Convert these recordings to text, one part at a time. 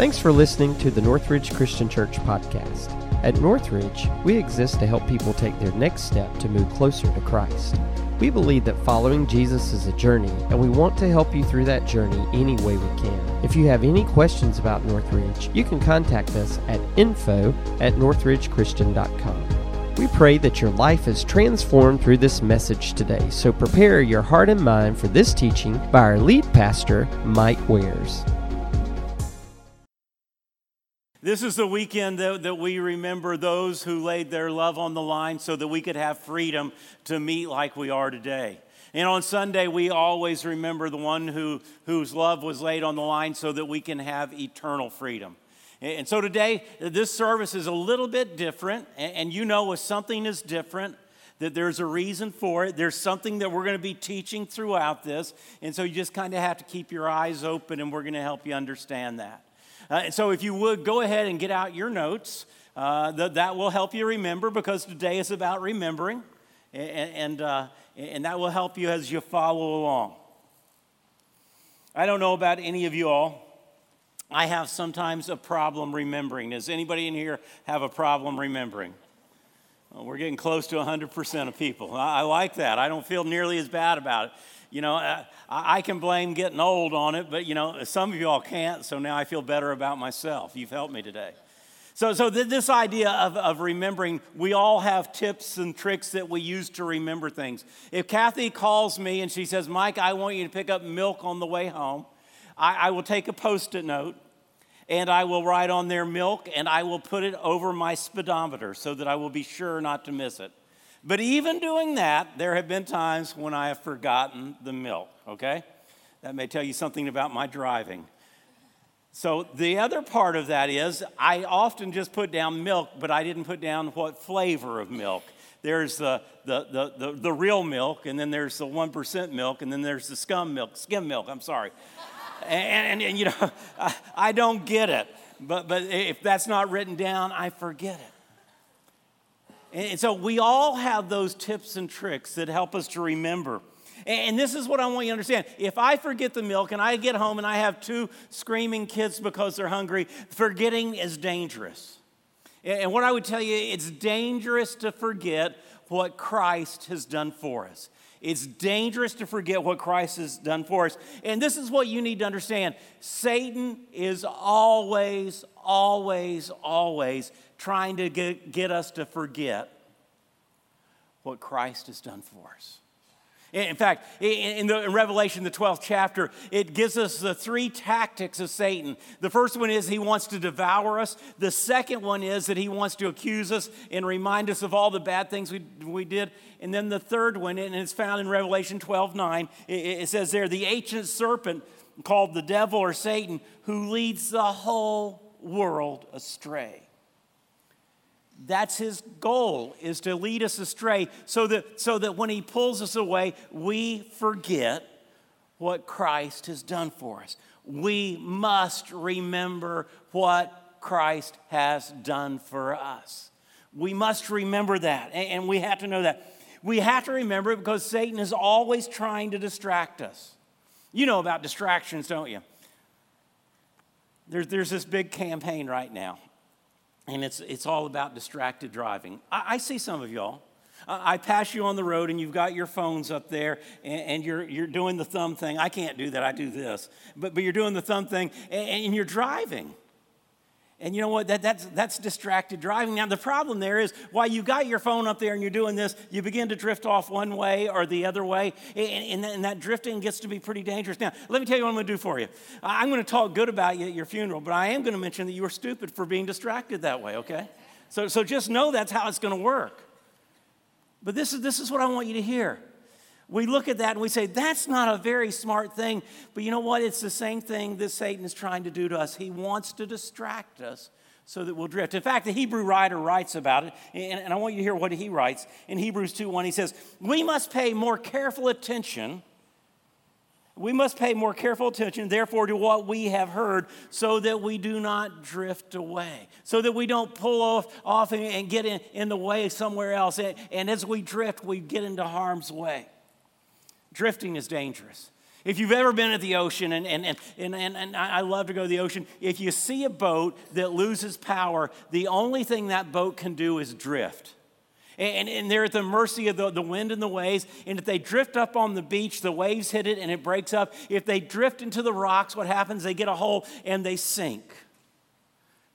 Thanks for listening to the Northridge Christian Church podcast. At Northridge, we exist to help people take their next step to move closer to Christ. We believe that following Jesus is a journey, and we want to help you through that journey any way we can. If you have any questions about Northridge, you can contact us at info at northridgechristian.com. We pray that your life is transformed through this message today, so prepare your heart and mind for this teaching by our lead pastor, Mike Wares. This is the weekend that, that, we remember those who laid their love on the line so that we could have freedom to meet like we are today. And on Sunday, we always remember the one who, whose love was laid on the line so that we can have eternal freedom. And so today, this service is a little bit different. And you know, if something is different, that there's a reason for it. There's something that we're going to be teaching throughout this. And so you just kind of have to keep your eyes open, and we're going to help you understand that. Uh, so, if you would go ahead and get out your notes, uh, th- that will help you remember because today is about remembering, and, and, uh, and that will help you as you follow along. I don't know about any of you all. I have sometimes a problem remembering. Does anybody in here have a problem remembering? Well, we're getting close to 100% of people. I, I like that. I don't feel nearly as bad about it you know, uh, I, I, can blame getting old on it, but, you know, some of y'all can't, so now I feel better about myself. You've helped me today. So, so th- this idea of, of remembering, we all have tips and tricks that we use to remember things. If Kathy calls me and she says, Mike, I want you to pick up milk on the way home, I, I will take a post it note and I will write on there milk and I will put it over my speedometer so that I will be sure not to miss it. But even doing that, there have been times when I have forgotten the milk, okay? That may tell you something about my driving. So, the other part of that is I often just put down milk, but I didn't put down what flavor of milk. There's the, the, the, the, the real milk, and then there's the 1% milk, and then there's the scum milk, skim milk, I'm sorry. and, and, and, you know, I, I don't get it. But, but if that's not written down, I forget it. And so we all have those tips and tricks that help us to remember. And this is what I want you to understand. If I forget the milk and I get home and I have two screaming kids because they're hungry, forgetting is dangerous. And what I would tell you, it's dangerous to forget what Christ has done for us. It's dangerous to forget what Christ has done for us. And this is what you need to understand Satan is always, always, always trying to get, get us to forget what Christ has done for us. In fact, in, the, in Revelation, the 12th chapter, it gives us the three tactics of Satan. The first one is he wants to devour us. The second one is that he wants to accuse us and remind us of all the bad things we, we did. And then the third one, and it's found in Revelation 12 9, it, it says there, the ancient serpent called the devil or Satan, who leads the whole world astray. That's his goal, is to lead us astray so that, so that when he pulls us away, we forget what Christ has done for us. We must remember what Christ has done for us. We must remember that, and we have to know that. We have to remember it because Satan is always trying to distract us. You know about distractions, don't you? There's, there's this big campaign right now and it's, it's all about distracted driving. I, I see some of y'all. I pass you on the road and you've got your phones up there and, and, you're, you're doing the thumb thing. I can't do that, I do this. But, but you're doing the thumb thing and, and you're driving. And you know what? That, that's, that's distracted driving. Now, the problem there is while you got your phone up there and you're doing this, you begin to drift off one way or the other way. And, and, and that drifting gets to be pretty dangerous. Now, let me tell you what I'm going to do for you. I'm going to talk good about you at your funeral, but I am going to mention that you were stupid for being distracted that way, okay? So, so just know that's how it's going to work. But this is, this is what I want you to hear we look at that and we say, that's not a very smart thing. But you know what? It's the same thing that Satan is trying to do to us. He wants to distract us so that we'll drift. In fact, the Hebrew writer writes about it, and, I want you to hear what he writes. In Hebrews 2 1, he says, We must pay more careful attention. We must pay more careful attention, therefore, to what we have heard, so that we do not drift away, so that we don't pull off, off and, get in, in the way somewhere else. And, and as we drift, we get into harm's way. Drifting is dangerous. If you've ever been at the ocean, and, and, and, and, and I love to go to the ocean, if you see a boat that loses power, the only thing that boat can do is drift. And, and they're at the mercy of the, the wind and the waves. And if they drift up on the beach, the waves hit it and it breaks up. If they drift into the rocks, what happens? They get a hole and they sink.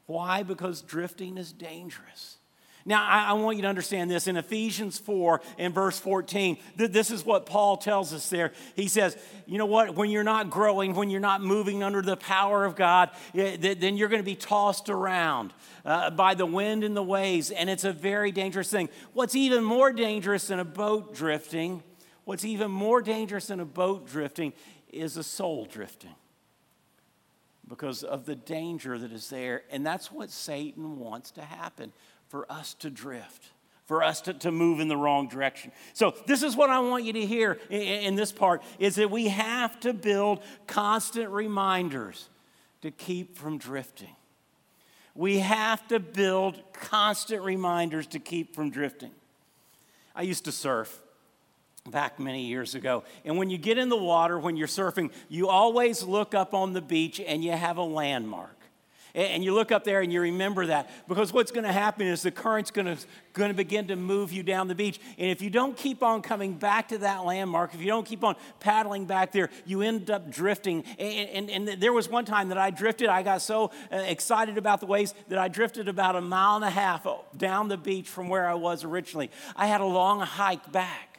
Why? Because drifting is dangerous. Now, I, I, want you to understand this. In Ephesians 4 and verse 14, th- this is what Paul tells us there. He says, You know what? When you're not growing, when you're not moving under the power of God, th- then you're going to be tossed around uh, by the wind and the waves. And it's a very dangerous thing. What's even more dangerous than a boat drifting, what's even more dangerous than a boat drifting is a soul drifting because of the danger that is there. And that's what Satan wants to happen for us to drift, for us to, to move in the wrong direction. So this is what I want you to hear in, in this part is that we have to build constant reminders to keep from drifting. We have to build constant reminders to keep from drifting. I used to surf back many years ago. And when you get in the water, when you're surfing, you always look up on the beach and you have a landmark. And you look up there and you remember that because what's going to happen is the current's going to, begin to move you down the beach. And if you don't keep on coming back to that landmark, if you don't keep on paddling back there, you end up drifting. And, and, and there was one time that I drifted. I got so uh, excited about the waves that I drifted about a mile and a half down the beach from where I was originally. I had a long hike back.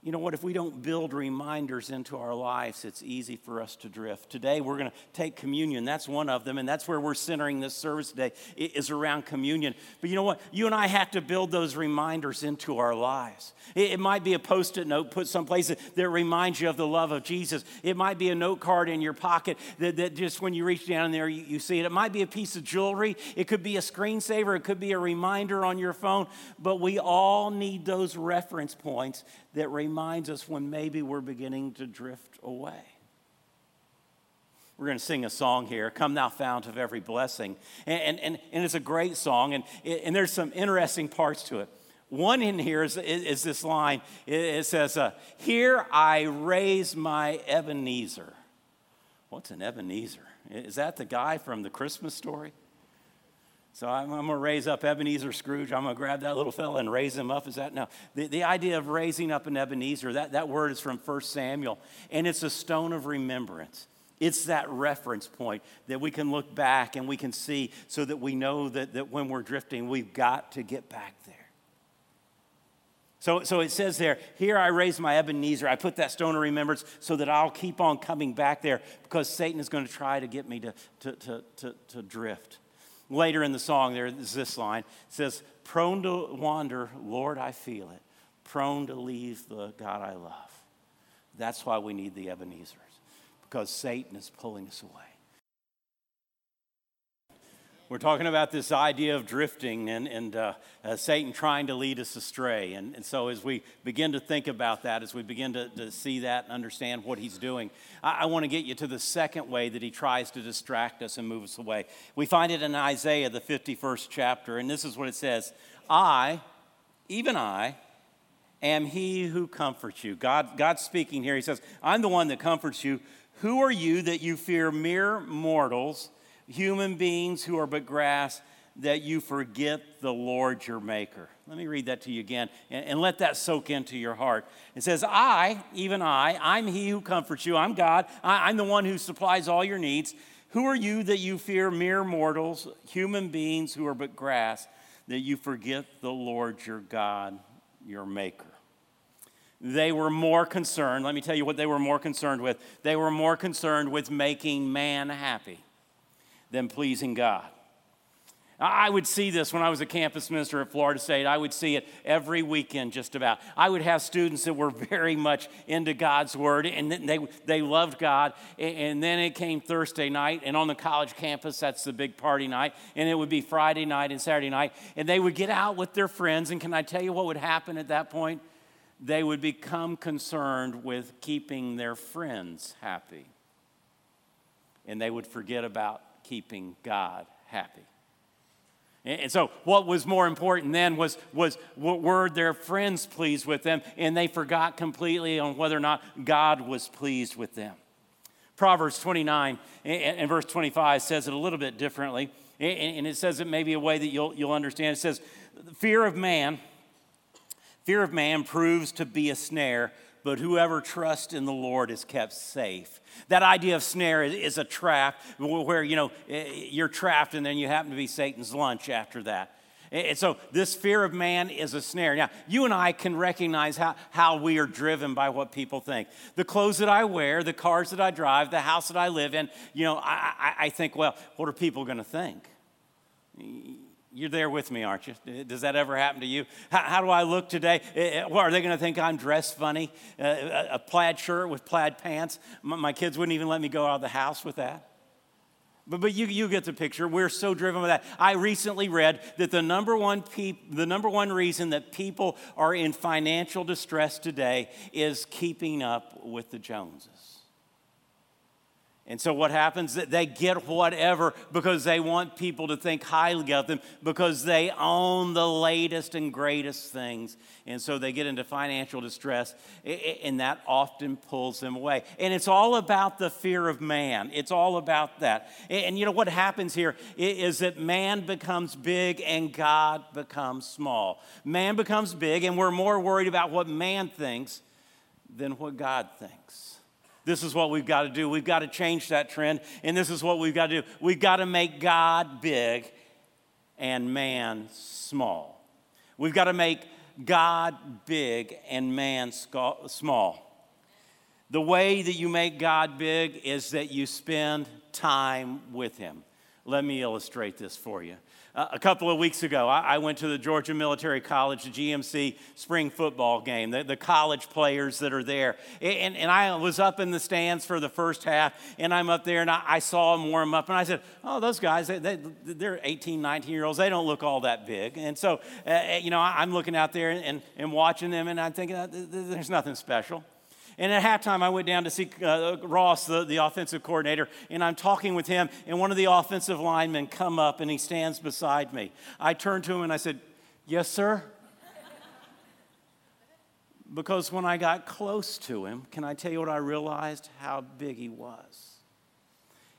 You know what? If we don't build reminders into our lives, it's easy for us to drift. Today, we're going to take communion. That's one of them, and that's where we're centering this service today, is around communion. But you know what? You and I have to build those reminders into our lives. It, might be a post it note put someplace that, reminds you of the love of Jesus. It might be a note card in your pocket that, that just when you reach down there, you, you see it. It might be a piece of jewelry. It could be a screensaver. It could be a reminder on your phone. But we all need those reference points that reminds us when maybe we're beginning to drift away. We're going to sing a song here, Come Thou Fount of Every Blessing. And, and, and it's a great song, and, and there's some interesting parts to it. One in here is, is this line it says, uh, Here I raise my Ebenezer. What's an Ebenezer? Is that the guy from the Christmas story? So I'm, I'm going to raise up Ebenezer Scrooge. I'm going to grab that little fella and raise him up. Is that? No. The, the idea of raising up an Ebenezer, that, that word is from 1 Samuel, and it's a stone of remembrance. It's that reference point that we can look back and we can see so that we know that, that when we're drifting, we've got to get back there. So, so it says there, here I raise my Ebenezer. I put that stone of remembrance so that I'll keep on coming back there because Satan is going to try to get me to, to, to, to, to drift. Later in the song, there is this line. It says, Prone to wander, Lord, I feel it. Prone to leave the God I love. That's why we need the Ebenezers, because Satan is pulling us away. We're talking about this idea of drifting and, and uh, uh, Satan trying to lead us astray. And, and, so, as we begin to think about that, as we begin to, to see that and understand what he's doing, I, I want to get you to the second way that he tries to distract us and move us away. We find it in Isaiah, the 51st chapter, and this is what it says I, even I, am he who comforts you. God, God's speaking here. He says, I'm the one that comforts you. Who are you that you fear mere mortals? Human beings who are but grass, that you forget the Lord your Maker. Let me read that to you again and, and, let that soak into your heart. It says, I, even I, I'm he who comforts you. I'm God. I, I'm the one who supplies all your needs. Who are you that you fear mere mortals, human beings who are but grass, that you forget the Lord your God, your Maker? They were more concerned, let me tell you what they were more concerned with. They were more concerned with making man happy than pleasing God. I would see this when I was a campus minister at Florida State. I would see it every weekend, just about. I would have students that were very much into God's Word and they, they loved God. And then it came Thursday night, and on the college campus, that's the big party night. And it would be Friday night and Saturday night. And they would get out with their friends. And can I tell you what would happen at that point? They would become concerned with keeping their friends happy. And they would forget about keeping God happy. And so, what was more important then was, was were their friends pleased with them, and they forgot completely on whether or not God was pleased with them. Proverbs 29 and verse 25 says it a little bit differently, and it says it maybe a way that you'll, you'll understand. It says, Fear of man, fear of man proves to be a snare, but whoever trusts in the Lord is kept safe. That idea of snare is, a trap where, you know, eh, you're trapped and then you happen to be Satan's lunch after that. And so this fear of man is a snare. Now, you and I can recognize how, how we are driven by what people think. The clothes that I wear, the cars that I drive, the house that I live in, you know, I, I, I think, well, what are people going to think? You're there with me, aren't you? Does that ever happen to you? How, how do I look today? Eh, eh, are they going to think I'm dressed funny? Uh, a plaid shirt with plaid pants? My, my kids wouldn't even let me go out of the house with that. But, but you, you get the picture. We're so driven by that. I recently read that the number, one peop, the number one reason that people are in financial distress today is keeping up with the Joneses. And so what happens? They get whatever because they want people to think highly of them because they own the latest and greatest things. And so they get into financial distress, and that often pulls them away. And it's all about the fear of man. It's all about that. And you know what happens here is that man becomes big and God becomes small. Man becomes big, and we're more worried about what man thinks than what God thinks. This is what we've got to do. We've got to change that trend, and this is what we've got to do. We've got to make God big and man small. We've got to make God big and man small. The way that you make God big is that you spend time with Him. Let me illustrate this for you. Uh, a couple of weeks ago, I, I, went to the Georgia Military College, GMC spring football game, the, the college players that are there. And, and, I was up in the stands for the first half, and I'm up there, and I, I saw them warm up, and I said, Oh, those guys, they, they, they're 18, 19 year olds. They don't look all that big. And so, uh, uh you know, I'm looking out there and, and watching them, and I'm thinking, uh, There's nothing special. And at halftime, I went down to see uh, Ross, the, the offensive coordinator, and I'm talking with him, and one of the offensive linemen come up and he stands beside me. I turned to him and I said, Yes, sir. because when I got close to him, can I tell you what I realized? How big he was.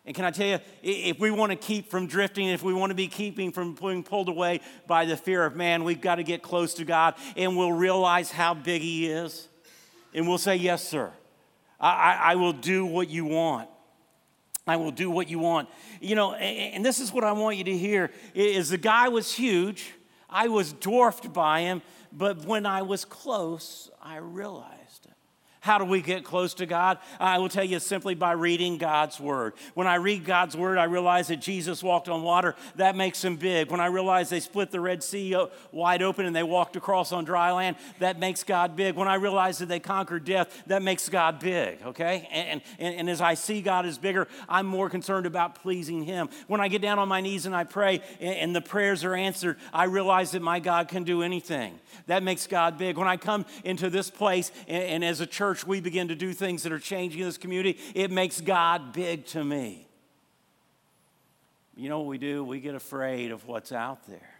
And can I tell you, if we want to keep from drifting, if we want to be keeping from being pulled away by the fear of man, we've got to get close to God and we'll realize how big He is and we'll say, Yes, sir. I, I, will do what you want. I will do what you want. You know, and, and this is what I want you to hear is the guy was huge. I was dwarfed by him, but when I was close, I realized how do we get close to God? I will tell you simply by reading God's Word. When I read God's Word, I realize that Jesus walked on water. That makes him big. When I realize they split the Red Sea wide open and they walked across on dry land, that makes God big. When I realize that they conquered death, that makes God big, okay? And, and, and as I see God as bigger, I'm more concerned about pleasing Him. When I get down on my knees and I pray and, and the prayers are answered, I realize that my God can do anything. That makes God big. When I come into this place and, and as a church, church, we begin to do things that are changing this community, it makes God big to me. You know what we do? We get afraid of what's out there.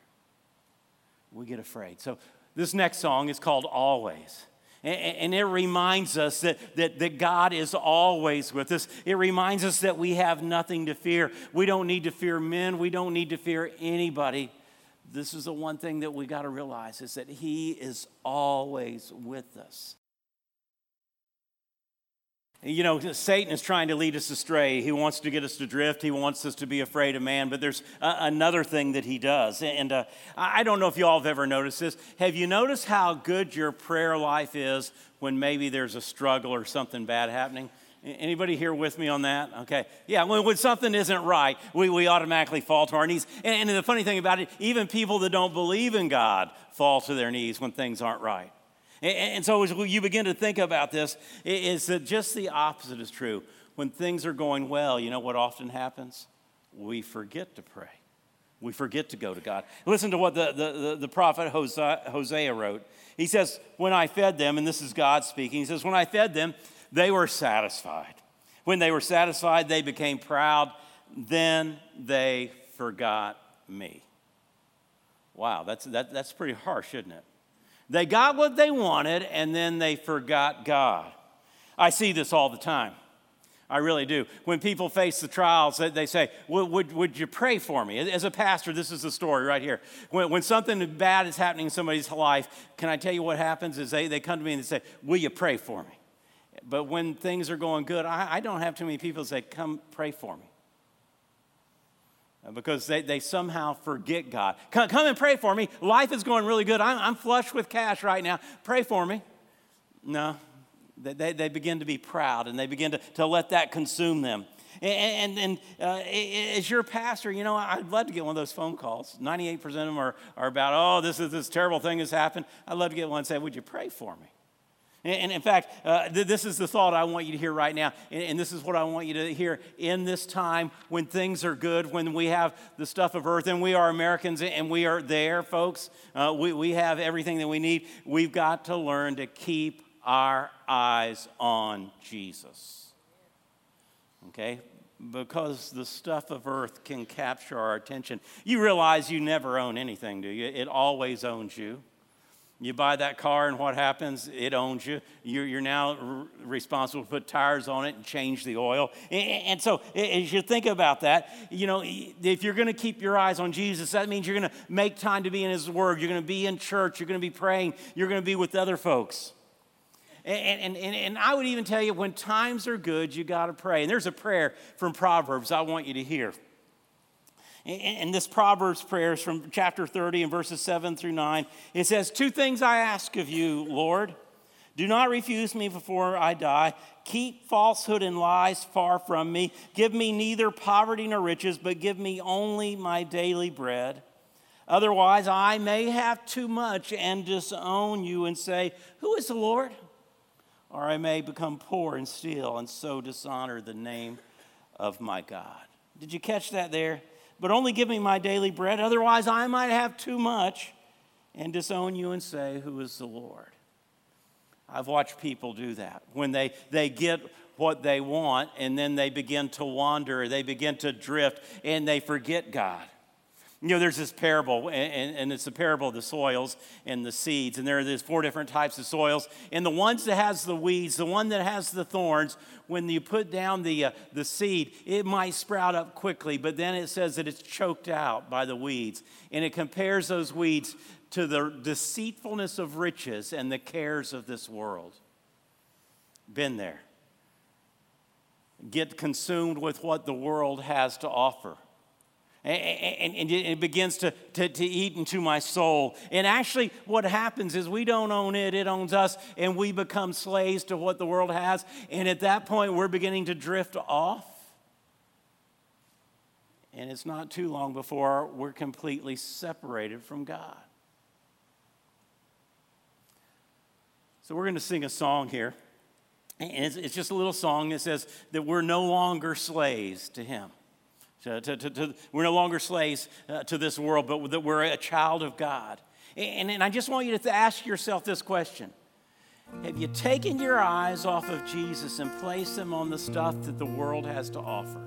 We get afraid. So, this next song is called Always. And it reminds us that, that, that God is always with us. It reminds us that we have nothing to fear. We don't need to fear men. We don't need to fear anybody. This is the one thing that we got to realize is that He is always with us. You know, Satan is trying to lead us astray. He wants to get us to drift. He wants us to be afraid of man. But there's another thing that he does. And uh, I don't know if you all have ever noticed this. Have you noticed how good your prayer life is when maybe there's a struggle or something bad happening? Anybody here with me on that? Okay. Yeah, when, when something isn't right, we, we automatically fall to our knees. And, and the funny thing about it, even people that don't believe in God fall to their knees when things aren't right. And so as you begin to think about this, is that just the opposite is true. When things are going well, you know what often happens? We forget to pray. We forget to go to God. Listen to what the, the, the prophet Hosea wrote. He says, When I fed them, and this is God speaking, he says, When I fed them, they were satisfied. When they were satisfied, they became proud. Then they forgot me. Wow, that's, that, that's pretty harsh, isn't it? They got what they wanted and then they forgot God. I see this all the time. I really do. When people face the trials, they say, would, would you pray for me? As a pastor, this is the story right here. When, when something bad is happening in somebody's life, can I tell you what happens? Is they, they come to me and they say, Will you pray for me? But when things are going good, I, I don't have too many people say, Come pray for me. Uh, because they, they somehow forget God. Come, come and pray for me. Life is going really good. I'm, I'm flush with cash right now. Pray for me. No, they, they begin to be proud and they begin to, to let that consume them. And, and, and uh, as your pastor, you know, I'd love to get one of those phone calls. 98% of them are, are about, oh, this is this terrible thing has happened. I'd love to get one and say, would you pray for me? And in fact, uh, th- this is the thought I want you to hear right now. And, and, this is what I want you to hear in this time when things are good, when we have the stuff of earth, and we are Americans and we are there, folks. Uh, we, we have everything that we need. We've got to learn to keep our eyes on Jesus. Okay? Because the stuff of earth can capture our attention. You realize you never own anything, do you? It always owns you. You buy that car, and what happens? It owns you. You're, you're now r- responsible to put tires on it and change the oil. And, and, so, as you think about that, you know, if you're going to keep your eyes on Jesus, that means you're going to make time to be in His Word. You're going to be in church. You're going to be praying. You're going to be with other folks. And, and, and, and I would even tell you when times are good, you got to pray. And there's a prayer from Proverbs I want you to hear. And this Proverbs prayer is from chapter 30 and verses 7 through 9. It says, Two things I ask of you, Lord. Do not refuse me before I die. Keep falsehood and lies far from me. Give me neither poverty nor riches, but give me only my daily bread. Otherwise, I may have too much and disown you and say, Who is the Lord? Or I may become poor and steal and so dishonor the name of my God. Did you catch that there? But only give me my daily bread. Otherwise, I might have too much and disown you and say, Who is the Lord? I've watched people do that. When they, they get what they want and then they begin to wander, they begin to drift, and they forget God. You know, there's this parable, and, and, it's the parable of the soils and the seeds. And there are these four different types of soils. And the ones that has the weeds, the one that has the thorns, when you put down the, uh, the seed, it might sprout up quickly, but then it says that it's choked out by the weeds. And it compares those weeds to the deceitfulness of riches and the cares of this world. Been there. Get consumed with what the world has to offer and, and, it begins to, to, to eat into my soul. And actually, what happens is we don't own it, it owns us, and we become slaves to what the world has. And at that point, we're beginning to drift off. And it's not too long before we're completely separated from God. So, we're going to sing a song here. And it's, it's just a little song that says that we're no longer slaves to Him. To, to, to, we're no longer slaves uh, to this world, but that we're a child of God. And, and I just want you to ask yourself this question Have you taken your eyes off of Jesus and placed them on the stuff that the world has to offer?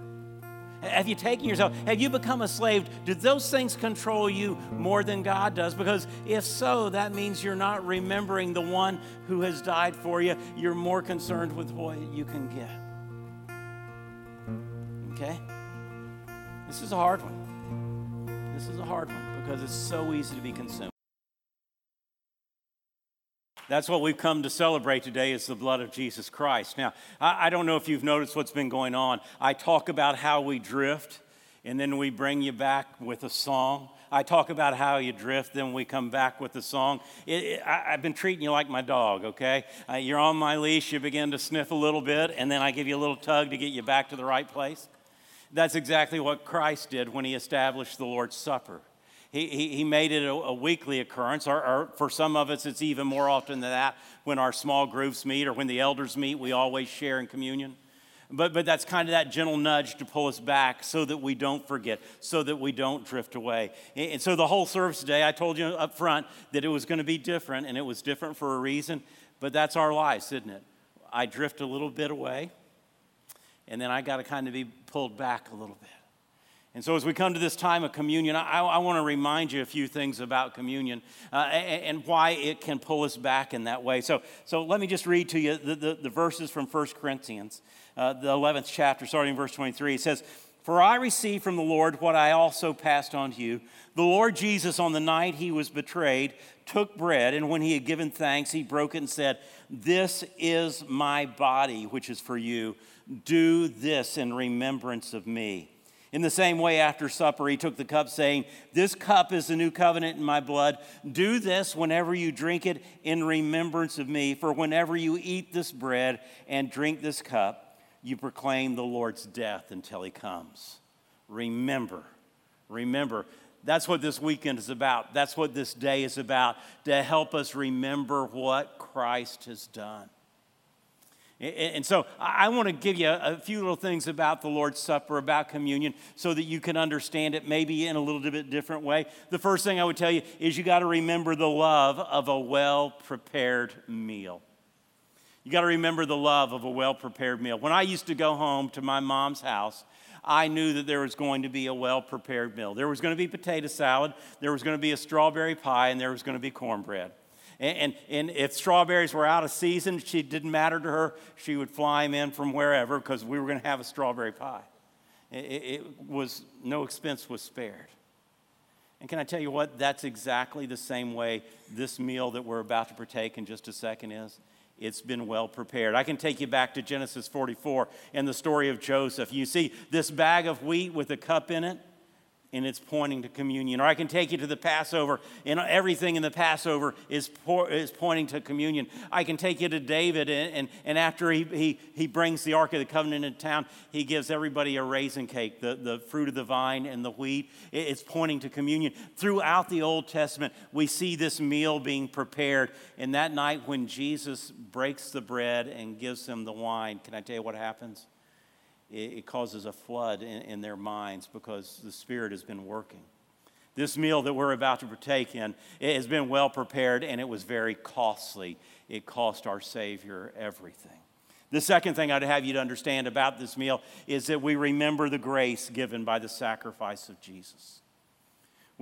Have you taken yourself? Have you become a slave? Do those things control you more than God does? Because if so, that means you're not remembering the one who has died for you. You're more concerned with what you can get. Okay? This is a hard one. This is a hard one because it's so easy to be consumed. That's what we've come to celebrate today is the blood of Jesus Christ. Now, I, don't know if you've noticed what's been going on. I talk about how we drift, and then we bring you back with a song. I talk about how you drift, then we come back with a song. It, it, I, have been treating you like my dog, okay? Uh, you're on my leash, you begin to sniff a little bit, and then I give you a little tug to get you back to the right place. That's exactly what Christ did when he established the Lord's Supper. He, he, he made it a, a weekly occurrence, or, or, for some of us, it's even more often than that. When our small groups meet or when the elders meet, we always share in communion. But, but that's kind of that gentle nudge to pull us back so that we don't forget, so that we don't drift away. And so the whole service today, I told you up front that it was going to be different, and it was different for a reason, but that's our lives, isn't it? I drift a little bit away and then I got to kind of be pulled back a little bit. And so, as we come to this time of communion, I, I want to remind you a few things about communion uh, and, and, why it can pull us back in that way. So, so let me just read to you the, the, the verses from 1 Corinthians, uh, the 11th chapter, starting in verse 23. It says, For I received from the Lord what I also passed on to you. The Lord Jesus, on the night he was betrayed, took bread, and when he had given thanks, he broke it and said, This is my body, which is for you. Do this in remembrance of me. In the same way, after supper, he took the cup, saying, This cup is the new covenant in my blood. Do this whenever you drink it in remembrance of me. For whenever you eat this bread and drink this cup, you proclaim the Lord's death until he comes. Remember, remember. That's what this weekend is about. That's what this day is about, to help us remember what Christ has done. And so I want to give you a few little things about the Lord's Supper, about communion, so that you can understand it maybe in a little bit different way. The first thing I would tell you is you got to remember the love of a well prepared meal. You got to remember the love of a well prepared meal. When I used to go home to my mom's house, I knew that there was going to be a well prepared meal. There was going to be potato salad, there was going to be a strawberry pie, and there was going to be cornbread. And, and, and, if strawberries were out of season, it didn't matter to her. She would fly them in from wherever because we were going to have a strawberry pie. It, it was, no expense was spared. And can I tell you what? That's exactly the same way this meal that we're about to partake in just a second is. It's been well prepared. I can take you back to Genesis 44 and the story of Joseph. You see this bag of wheat with a cup in it and it's pointing to communion. Or I can take you to the Passover, and everything in the Passover is, is pointing to communion. I can take you to David, and, and, and after he, he, he brings the Ark of the Covenant into town, he gives everybody a raisin cake, the, the fruit of the vine and the wheat. It's pointing to communion. Throughout the Old Testament, we see this meal being prepared. And that night, when Jesus breaks the bread and gives them the wine, can I tell you what happens? It, causes a flood in, in their minds because the Spirit has been working. This meal that we're about to partake in has been well prepared and it was very costly. It cost our Savior everything. The second thing I'd have you to understand about this meal is that we remember the grace given by the sacrifice of Jesus.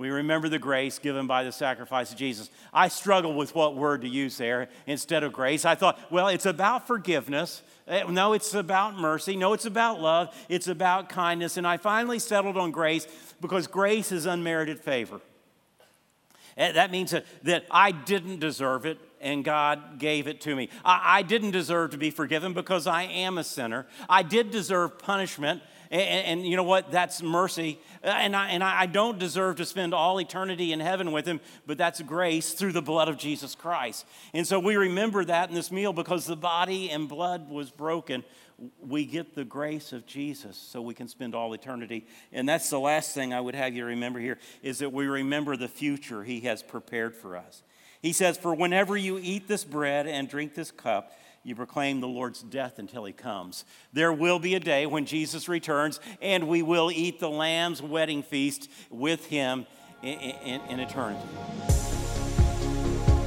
We remember the grace given by the sacrifice of Jesus. I struggled with what word to use there instead of grace. I thought, well, it's about forgiveness. Eh, no, it's about mercy. No, it's about love. It's about kindness. And I finally settled on grace because grace is unmerited favor. Eh, that means that I didn't deserve it and God gave it to me. I didn't deserve to be forgiven because I am a sinner. I did deserve punishment and, and, you know what? That's mercy. Uh, and, I, and I don't deserve to spend all eternity in heaven with him, but that's grace through the blood of Jesus Christ. And so we remember that in this meal because the body and blood was broken. We get the grace of Jesus so we can spend all eternity. And that's the last thing I would have you remember here is that we remember the future he has prepared for us. He says, For whenever you eat this bread and drink this cup, you proclaim the Lord's death until he comes. There will be a day when Jesus returns, and we will eat the Lamb's wedding feast with him in, in, in eternity.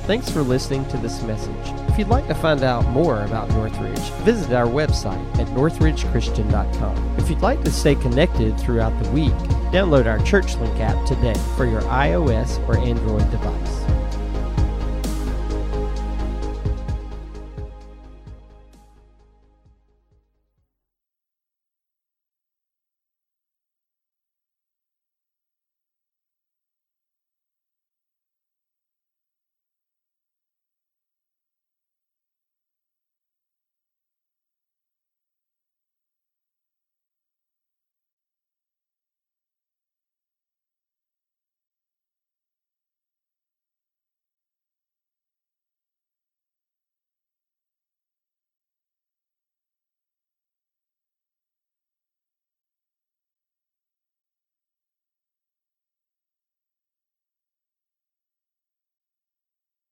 Thanks for listening to this message. If you'd like to find out more about Northridge, visit our website at northridgechristian.com. If you'd like to stay connected throughout the week, download our ChurchLink app today for your iOS or Android device.